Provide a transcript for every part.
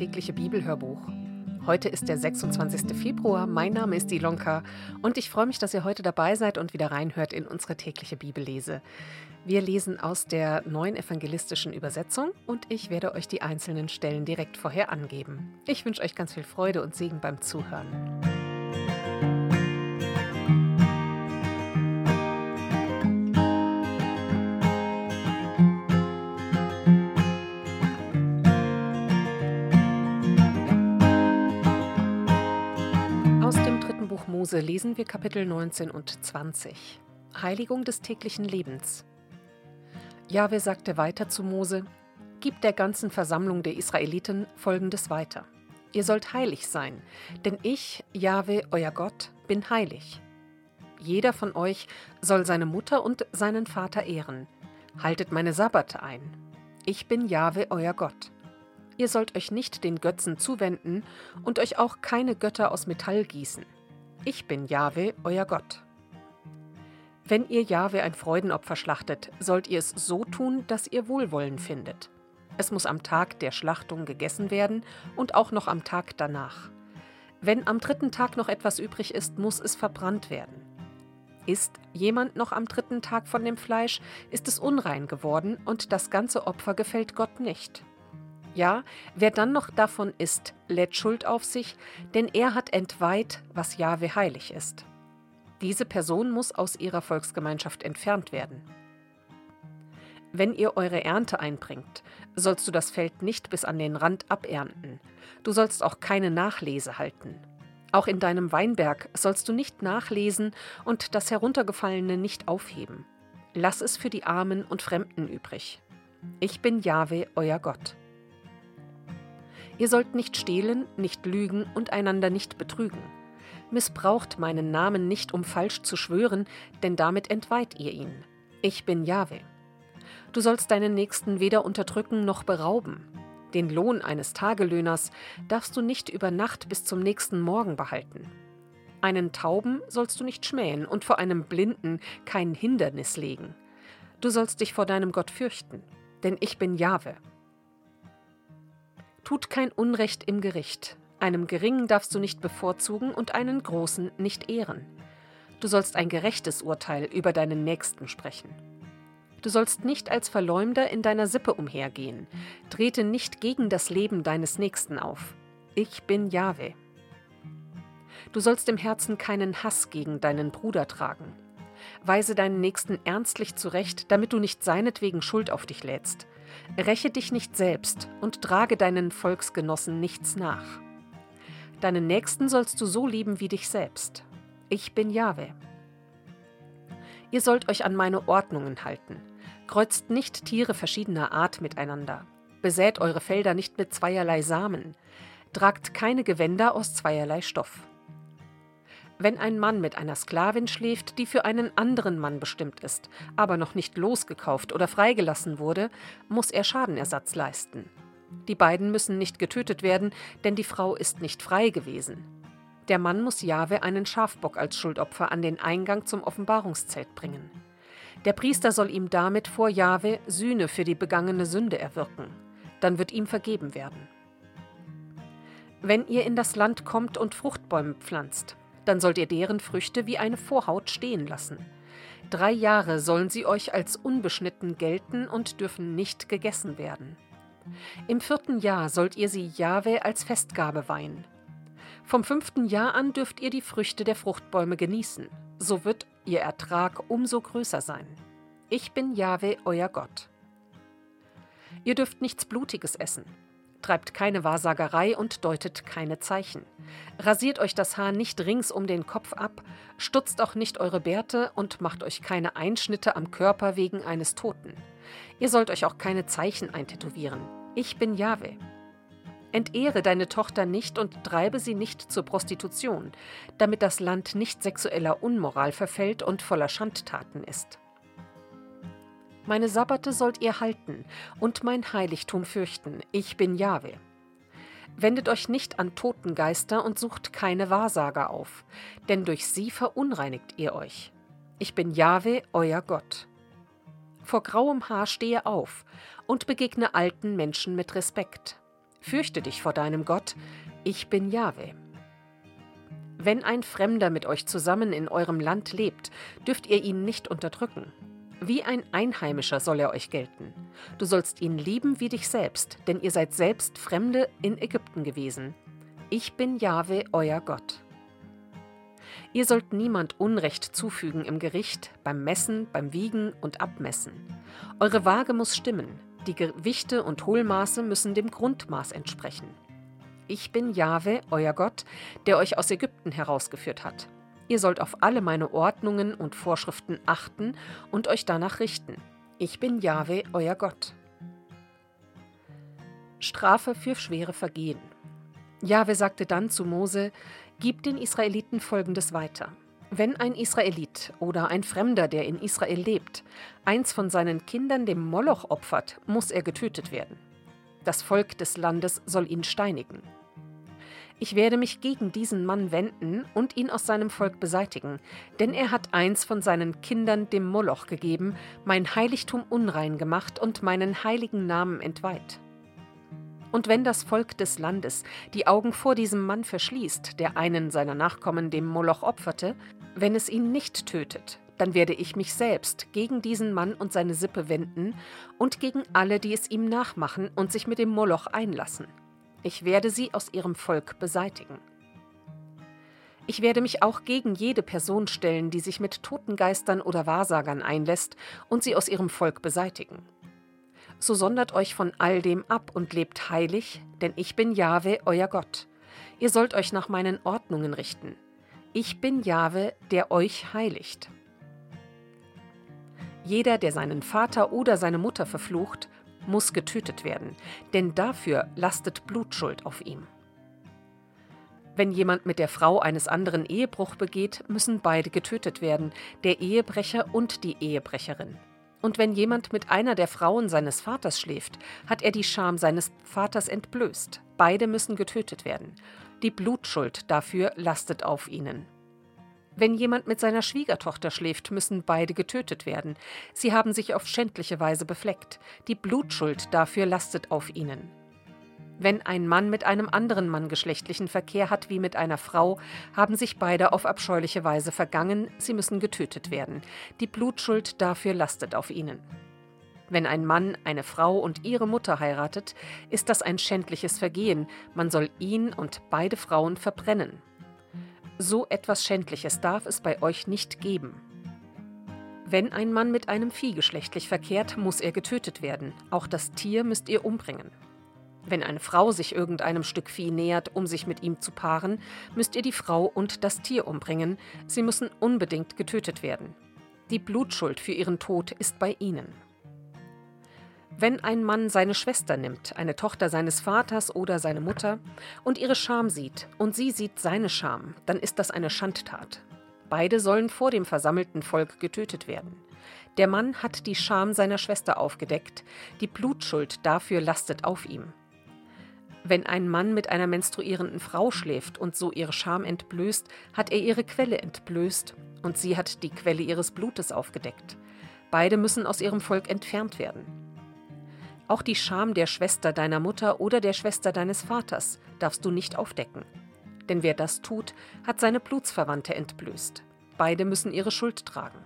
tägliche Bibelhörbuch. Heute ist der 26. Februar, mein Name ist Ilonka und ich freue mich, dass ihr heute dabei seid und wieder reinhört in unsere tägliche Bibellese. Wir lesen aus der neuen evangelistischen Übersetzung und ich werde euch die einzelnen Stellen direkt vorher angeben. Ich wünsche euch ganz viel Freude und Segen beim Zuhören. Mose lesen wir Kapitel 19 und 20. Heiligung des täglichen Lebens. Jahwe sagte weiter zu Mose: Gib der ganzen Versammlung der Israeliten folgendes weiter: Ihr sollt heilig sein, denn ich, Jahwe, euer Gott, bin heilig. Jeder von euch soll seine Mutter und seinen Vater ehren. Haltet meine Sabbate ein. Ich bin Jahwe, euer Gott. Ihr sollt euch nicht den Götzen zuwenden und euch auch keine Götter aus Metall gießen. Ich bin Jahwe, euer Gott. Wenn ihr Jahwe ein Freudenopfer schlachtet, sollt ihr es so tun, dass ihr Wohlwollen findet. Es muss am Tag der Schlachtung gegessen werden und auch noch am Tag danach. Wenn am dritten Tag noch etwas übrig ist, muss es verbrannt werden. Ist jemand noch am dritten Tag von dem Fleisch, ist es unrein geworden und das ganze Opfer gefällt Gott nicht. Ja, wer dann noch davon isst, lädt Schuld auf sich, denn er hat entweiht, was Jahwe heilig ist. Diese Person muss aus ihrer Volksgemeinschaft entfernt werden. Wenn ihr eure Ernte einbringt, sollst du das Feld nicht bis an den Rand abernten. Du sollst auch keine Nachlese halten. Auch in deinem Weinberg sollst du nicht nachlesen und das Heruntergefallene nicht aufheben. Lass es für die Armen und Fremden übrig. Ich bin Jahwe, euer Gott. Ihr sollt nicht stehlen, nicht lügen und einander nicht betrügen. Missbraucht meinen Namen nicht, um falsch zu schwören, denn damit entweiht ihr ihn. Ich bin Jahwe. Du sollst deinen Nächsten weder unterdrücken noch berauben. Den Lohn eines Tagelöhners darfst du nicht über Nacht bis zum nächsten Morgen behalten. Einen Tauben sollst du nicht schmähen und vor einem Blinden kein Hindernis legen. Du sollst dich vor deinem Gott fürchten, denn ich bin Jahwe. Tut kein Unrecht im Gericht. Einem Geringen darfst du nicht bevorzugen und einen Großen nicht ehren. Du sollst ein gerechtes Urteil über deinen Nächsten sprechen. Du sollst nicht als Verleumder in deiner Sippe umhergehen. Trete nicht gegen das Leben deines Nächsten auf. Ich bin Jahwe. Du sollst im Herzen keinen Hass gegen deinen Bruder tragen. Weise deinen Nächsten ernstlich zurecht, damit du nicht seinetwegen Schuld auf dich lädst. Räche dich nicht selbst und trage deinen Volksgenossen nichts nach. Deinen Nächsten sollst du so lieben wie dich selbst. Ich bin Jahwe. Ihr sollt euch an meine Ordnungen halten. Kreuzt nicht Tiere verschiedener Art miteinander. Besät eure Felder nicht mit zweierlei Samen. Tragt keine Gewänder aus zweierlei Stoff. Wenn ein Mann mit einer Sklavin schläft, die für einen anderen Mann bestimmt ist, aber noch nicht losgekauft oder freigelassen wurde, muss er Schadenersatz leisten. Die beiden müssen nicht getötet werden, denn die Frau ist nicht frei gewesen. Der Mann muss Jahwe einen Schafbock als Schuldopfer an den Eingang zum Offenbarungszelt bringen. Der Priester soll ihm damit vor Jahwe Sühne für die begangene Sünde erwirken. Dann wird ihm vergeben werden. Wenn ihr in das Land kommt und Fruchtbäume pflanzt, dann sollt ihr deren Früchte wie eine Vorhaut stehen lassen. Drei Jahre sollen sie euch als unbeschnitten gelten und dürfen nicht gegessen werden. Im vierten Jahr sollt ihr sie Jahwe als Festgabe weihen. Vom fünften Jahr an dürft ihr die Früchte der Fruchtbäume genießen, so wird ihr Ertrag umso größer sein. Ich bin Jahwe, euer Gott. Ihr dürft nichts Blutiges essen, Treibt keine Wahrsagerei und deutet keine Zeichen. Rasiert euch das Haar nicht rings um den Kopf ab, stutzt auch nicht eure Bärte und macht euch keine Einschnitte am Körper wegen eines Toten. Ihr sollt euch auch keine Zeichen eintätowieren. Ich bin Jahwe. Entehre deine Tochter nicht und treibe sie nicht zur Prostitution, damit das Land nicht sexueller Unmoral verfällt und voller Schandtaten ist. Meine Sabbate sollt ihr halten und mein Heiligtum fürchten. Ich bin Jahwe. Wendet euch nicht an Totengeister und sucht keine Wahrsager auf, denn durch sie verunreinigt ihr euch. Ich bin Jahwe, euer Gott. Vor grauem Haar stehe auf und begegne alten Menschen mit Respekt. Fürchte dich vor deinem Gott, ich bin Jahwe. Wenn ein Fremder mit euch zusammen in eurem Land lebt, dürft ihr ihn nicht unterdrücken. Wie ein Einheimischer soll er euch gelten. Du sollst ihn lieben wie dich selbst, denn ihr seid selbst Fremde in Ägypten gewesen. Ich bin Jahwe, euer Gott. Ihr sollt niemand Unrecht zufügen im Gericht, beim Messen, beim Wiegen und Abmessen. Eure Waage muss stimmen, die Gewichte und Hohlmaße müssen dem Grundmaß entsprechen. Ich bin Jahwe, euer Gott, der euch aus Ägypten herausgeführt hat. Ihr sollt auf alle meine Ordnungen und Vorschriften achten und euch danach richten. Ich bin Jahwe, euer Gott. Strafe für schwere Vergehen. Jahwe sagte dann zu Mose: Gib den Israeliten folgendes weiter. Wenn ein Israelit oder ein Fremder, der in Israel lebt, eins von seinen Kindern dem Moloch opfert, muss er getötet werden. Das Volk des Landes soll ihn steinigen. Ich werde mich gegen diesen Mann wenden und ihn aus seinem Volk beseitigen, denn er hat eins von seinen Kindern dem Moloch gegeben, mein Heiligtum unrein gemacht und meinen heiligen Namen entweiht. Und wenn das Volk des Landes die Augen vor diesem Mann verschließt, der einen seiner Nachkommen dem Moloch opferte, wenn es ihn nicht tötet, dann werde ich mich selbst gegen diesen Mann und seine Sippe wenden und gegen alle, die es ihm nachmachen und sich mit dem Moloch einlassen. Ich werde sie aus ihrem Volk beseitigen. Ich werde mich auch gegen jede Person stellen, die sich mit Totengeistern oder Wahrsagern einlässt und sie aus ihrem Volk beseitigen. So sondert euch von all dem ab und lebt heilig, denn ich bin Jahwe, euer Gott. Ihr sollt euch nach meinen Ordnungen richten. Ich bin Jahwe, der euch heiligt. Jeder, der seinen Vater oder seine Mutter verflucht, muss getötet werden, denn dafür lastet Blutschuld auf ihm. Wenn jemand mit der Frau eines anderen Ehebruch begeht, müssen beide getötet werden, der Ehebrecher und die Ehebrecherin. Und wenn jemand mit einer der Frauen seines Vaters schläft, hat er die Scham seines Vaters entblößt. Beide müssen getötet werden. Die Blutschuld dafür lastet auf ihnen. Wenn jemand mit seiner Schwiegertochter schläft, müssen beide getötet werden. Sie haben sich auf schändliche Weise befleckt. Die Blutschuld dafür lastet auf ihnen. Wenn ein Mann mit einem anderen Mann geschlechtlichen Verkehr hat wie mit einer Frau, haben sich beide auf abscheuliche Weise vergangen, sie müssen getötet werden. Die Blutschuld dafür lastet auf ihnen. Wenn ein Mann eine Frau und ihre Mutter heiratet, ist das ein schändliches Vergehen, man soll ihn und beide Frauen verbrennen. So etwas Schändliches darf es bei euch nicht geben. Wenn ein Mann mit einem Vieh geschlechtlich verkehrt, muss er getötet werden. Auch das Tier müsst ihr umbringen. Wenn eine Frau sich irgendeinem Stück Vieh nähert, um sich mit ihm zu paaren, müsst ihr die Frau und das Tier umbringen. Sie müssen unbedingt getötet werden. Die Blutschuld für ihren Tod ist bei ihnen. Wenn ein Mann seine Schwester nimmt, eine Tochter seines Vaters oder seine Mutter, und ihre Scham sieht, und sie sieht seine Scham, dann ist das eine Schandtat. Beide sollen vor dem versammelten Volk getötet werden. Der Mann hat die Scham seiner Schwester aufgedeckt, die Blutschuld dafür lastet auf ihm. Wenn ein Mann mit einer menstruierenden Frau schläft und so ihre Scham entblößt, hat er ihre Quelle entblößt, und sie hat die Quelle ihres Blutes aufgedeckt. Beide müssen aus ihrem Volk entfernt werden. Auch die Scham der Schwester deiner Mutter oder der Schwester deines Vaters darfst du nicht aufdecken. Denn wer das tut, hat seine Blutsverwandte entblößt. Beide müssen ihre Schuld tragen.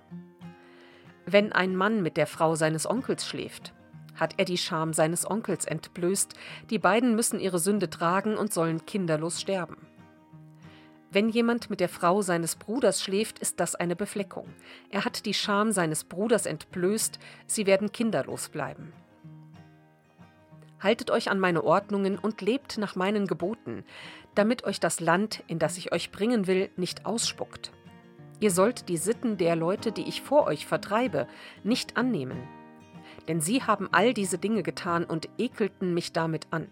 Wenn ein Mann mit der Frau seines Onkels schläft, hat er die Scham seines Onkels entblößt, die beiden müssen ihre Sünde tragen und sollen kinderlos sterben. Wenn jemand mit der Frau seines Bruders schläft, ist das eine Befleckung. Er hat die Scham seines Bruders entblößt, sie werden kinderlos bleiben. Haltet euch an meine Ordnungen und lebt nach meinen Geboten, damit euch das Land, in das ich euch bringen will, nicht ausspuckt. Ihr sollt die Sitten der Leute, die ich vor euch vertreibe, nicht annehmen. Denn sie haben all diese Dinge getan und ekelten mich damit an.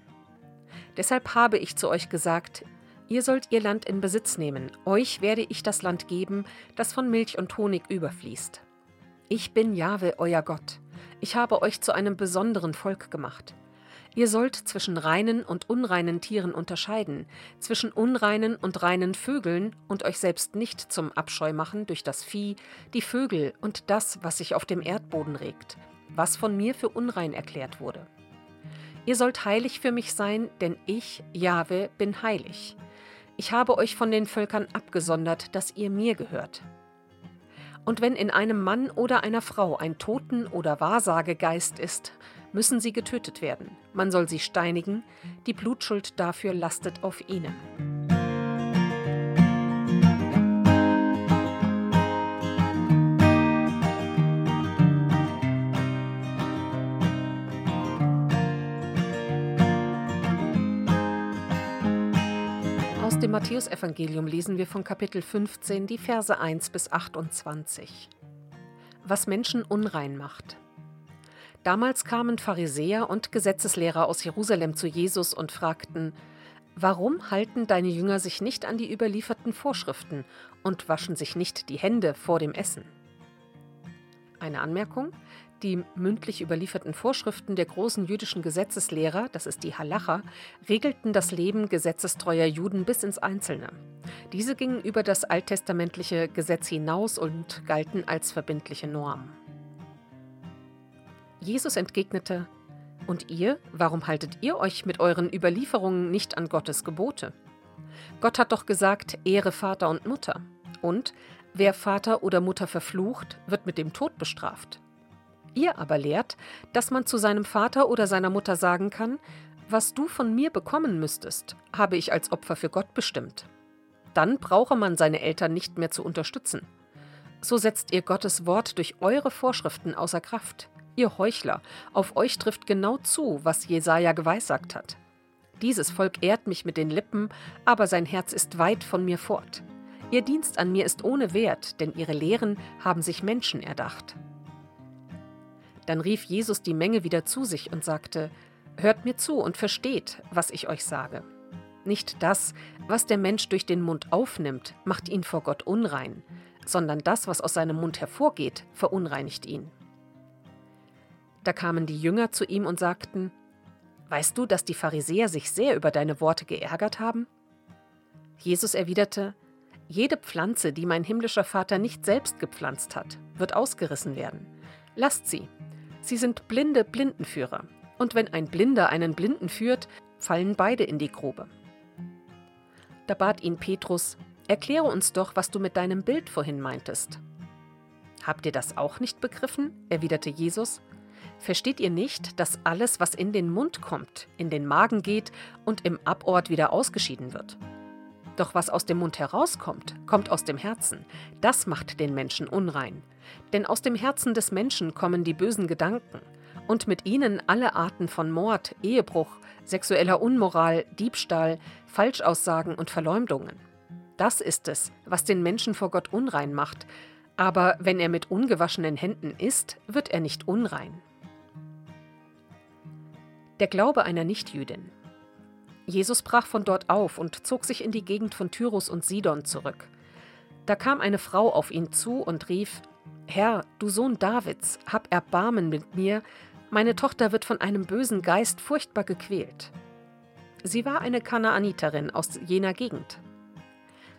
Deshalb habe ich zu euch gesagt, ihr sollt ihr Land in Besitz nehmen, euch werde ich das Land geben, das von Milch und Honig überfließt. Ich bin Jahwe, euer Gott. Ich habe euch zu einem besonderen Volk gemacht. Ihr sollt zwischen reinen und unreinen Tieren unterscheiden, zwischen unreinen und reinen Vögeln und euch selbst nicht zum Abscheu machen durch das Vieh, die Vögel und das, was sich auf dem Erdboden regt, was von mir für unrein erklärt wurde. Ihr sollt heilig für mich sein, denn ich, Jahwe, bin heilig. Ich habe euch von den Völkern abgesondert, dass ihr mir gehört. Und wenn in einem Mann oder einer Frau ein Toten- oder Wahrsagegeist ist, müssen sie getötet werden. Man soll sie steinigen, die Blutschuld dafür lastet auf ihnen. dem Matthäusevangelium lesen wir von Kapitel 15 die Verse 1 bis 28. Was Menschen unrein macht. Damals kamen Pharisäer und Gesetzeslehrer aus Jerusalem zu Jesus und fragten, Warum halten deine Jünger sich nicht an die überlieferten Vorschriften und waschen sich nicht die Hände vor dem Essen? Eine Anmerkung. Die mündlich überlieferten Vorschriften der großen jüdischen Gesetzeslehrer, das ist die Halacha, regelten das Leben gesetzestreuer Juden bis ins Einzelne. Diese gingen über das alttestamentliche Gesetz hinaus und galten als verbindliche Norm. Jesus entgegnete, Und ihr, warum haltet ihr euch mit euren Überlieferungen nicht an Gottes Gebote? Gott hat doch gesagt, Ehre Vater und Mutter. Und wer Vater oder Mutter verflucht, wird mit dem Tod bestraft. Ihr aber lehrt, dass man zu seinem Vater oder seiner Mutter sagen kann, was du von mir bekommen müsstest, habe ich als Opfer für Gott bestimmt. Dann brauche man seine Eltern nicht mehr zu unterstützen. So setzt ihr Gottes Wort durch eure Vorschriften außer Kraft. Ihr Heuchler, auf euch trifft genau zu, was Jesaja geweissagt hat. Dieses Volk ehrt mich mit den Lippen, aber sein Herz ist weit von mir fort. Ihr Dienst an mir ist ohne Wert, denn ihre Lehren haben sich Menschen erdacht. Dann rief Jesus die Menge wieder zu sich und sagte, Hört mir zu und versteht, was ich euch sage. Nicht das, was der Mensch durch den Mund aufnimmt, macht ihn vor Gott unrein, sondern das, was aus seinem Mund hervorgeht, verunreinigt ihn. Da kamen die Jünger zu ihm und sagten, Weißt du, dass die Pharisäer sich sehr über deine Worte geärgert haben? Jesus erwiderte, Jede Pflanze, die mein himmlischer Vater nicht selbst gepflanzt hat, wird ausgerissen werden. Lasst sie, Sie sind blinde Blindenführer. Und wenn ein Blinder einen Blinden führt, fallen beide in die Grube. Da bat ihn Petrus, Erkläre uns doch, was du mit deinem Bild vorhin meintest. Habt ihr das auch nicht begriffen? erwiderte Jesus. Versteht ihr nicht, dass alles, was in den Mund kommt, in den Magen geht und im Abort wieder ausgeschieden wird? Doch was aus dem Mund herauskommt, kommt aus dem Herzen. Das macht den Menschen unrein. Denn aus dem Herzen des Menschen kommen die bösen Gedanken und mit ihnen alle Arten von Mord, Ehebruch, sexueller Unmoral, Diebstahl, Falschaussagen und Verleumdungen. Das ist es, was den Menschen vor Gott unrein macht, aber wenn er mit ungewaschenen Händen isst, wird er nicht unrein. Der Glaube einer Nichtjüdin. Jesus brach von dort auf und zog sich in die Gegend von Tyrus und Sidon zurück. Da kam eine Frau auf ihn zu und rief: Herr, du Sohn Davids, hab Erbarmen mit mir, meine Tochter wird von einem bösen Geist furchtbar gequält. Sie war eine Kanaaniterin aus jener Gegend.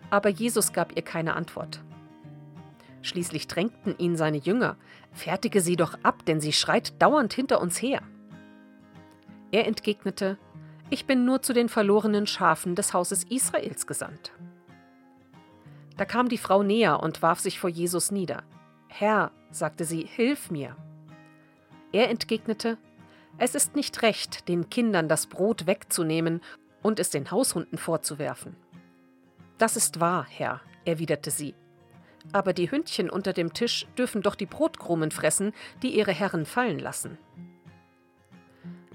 Aber Jesus gab ihr keine Antwort. Schließlich drängten ihn seine Jünger: Fertige sie doch ab, denn sie schreit dauernd hinter uns her. Er entgegnete: ich bin nur zu den verlorenen Schafen des Hauses Israels gesandt. Da kam die Frau näher und warf sich vor Jesus nieder. Herr, sagte sie, hilf mir. Er entgegnete, es ist nicht recht, den Kindern das Brot wegzunehmen und es den Haushunden vorzuwerfen. Das ist wahr, Herr, erwiderte sie. Aber die Hündchen unter dem Tisch dürfen doch die Brotkrumen fressen, die ihre Herren fallen lassen.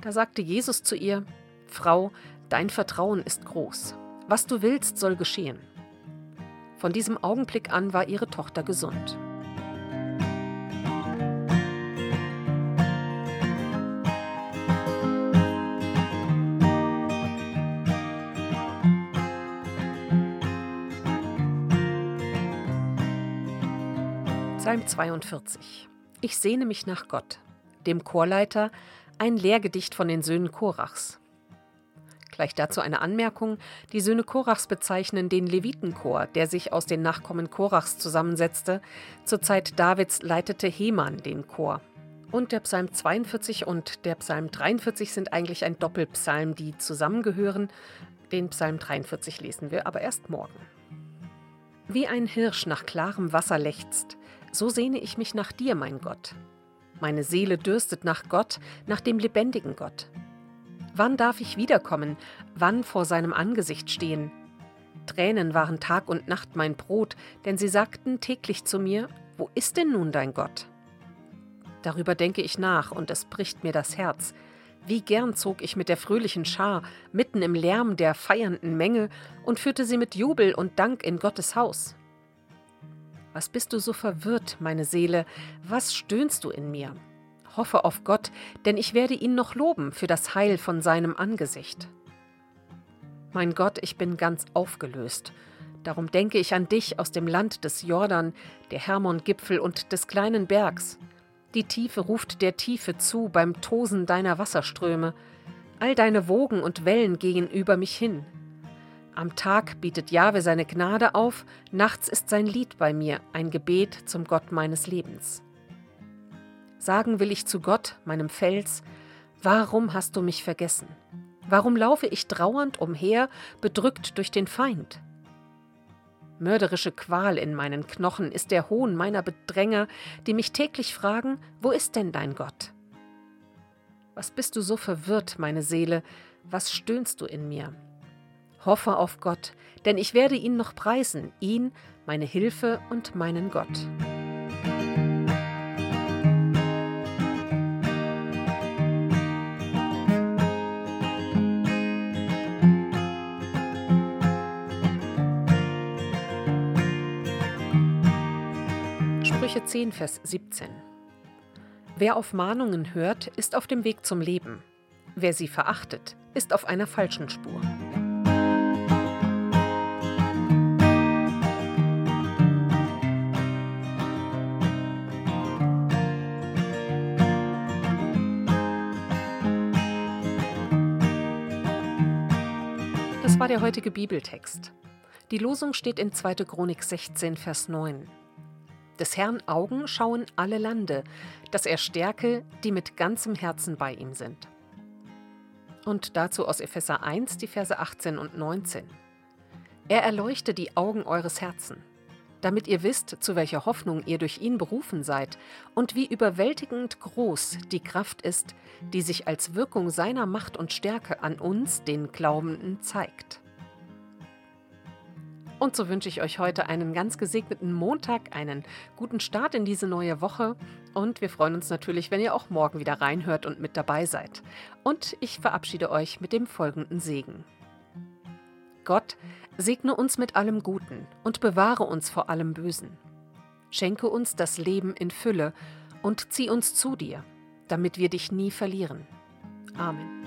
Da sagte Jesus zu ihr, Frau, dein Vertrauen ist groß. Was du willst, soll geschehen. Von diesem Augenblick an war ihre Tochter gesund. Psalm 42 Ich sehne mich nach Gott, dem Chorleiter, ein Lehrgedicht von den Söhnen Korachs. Gleich dazu eine Anmerkung. Die Söhne Korachs bezeichnen den Levitenchor, der sich aus den Nachkommen Korachs zusammensetzte. Zur Zeit Davids leitete Heman den Chor. Und der Psalm 42 und der Psalm 43 sind eigentlich ein Doppelpsalm, die zusammengehören. Den Psalm 43 lesen wir aber erst morgen. Wie ein Hirsch nach klarem Wasser lechzt, so sehne ich mich nach dir, mein Gott. Meine Seele dürstet nach Gott, nach dem lebendigen Gott. Wann darf ich wiederkommen? Wann vor seinem Angesicht stehen? Tränen waren Tag und Nacht mein Brot, denn sie sagten täglich zu mir, wo ist denn nun dein Gott? Darüber denke ich nach, und es bricht mir das Herz. Wie gern zog ich mit der fröhlichen Schar mitten im Lärm der feiernden Menge und führte sie mit Jubel und Dank in Gottes Haus. Was bist du so verwirrt, meine Seele, was stöhnst du in mir? Hoffe auf Gott, denn ich werde ihn noch loben für das Heil von seinem Angesicht. Mein Gott, ich bin ganz aufgelöst. Darum denke ich an dich aus dem Land des Jordan, der Hermon-Gipfel und des kleinen Bergs. Die Tiefe ruft der Tiefe zu beim Tosen deiner Wasserströme. All deine Wogen und Wellen gehen über mich hin. Am Tag bietet Jahwe seine Gnade auf, nachts ist sein Lied bei mir, ein Gebet zum Gott meines Lebens. Sagen will ich zu Gott, meinem Fels, warum hast du mich vergessen? Warum laufe ich trauernd umher, bedrückt durch den Feind? Mörderische Qual in meinen Knochen ist der Hohn meiner Bedränger, die mich täglich fragen, wo ist denn dein Gott? Was bist du so verwirrt, meine Seele, was stöhnst du in mir? Hoffe auf Gott, denn ich werde ihn noch preisen, ihn, meine Hilfe und meinen Gott. Sprüche 10, Vers 17. Wer auf Mahnungen hört, ist auf dem Weg zum Leben. Wer sie verachtet, ist auf einer falschen Spur. Der heutige Bibeltext. Die Losung steht in 2. Chronik 16, Vers 9. Des Herrn Augen schauen alle Lande, dass er stärke, die mit ganzem Herzen bei ihm sind. Und dazu aus Epheser 1, die Verse 18 und 19. Er erleuchte die Augen eures Herzen, damit ihr wisst, zu welcher Hoffnung ihr durch ihn berufen seid und wie überwältigend groß die Kraft ist, die sich als Wirkung seiner Macht und Stärke an uns, den Glaubenden, zeigt. Und so wünsche ich euch heute einen ganz gesegneten Montag, einen guten Start in diese neue Woche. Und wir freuen uns natürlich, wenn ihr auch morgen wieder reinhört und mit dabei seid. Und ich verabschiede euch mit dem folgenden Segen. Gott, segne uns mit allem Guten und bewahre uns vor allem Bösen. Schenke uns das Leben in Fülle und zieh uns zu dir, damit wir dich nie verlieren. Amen.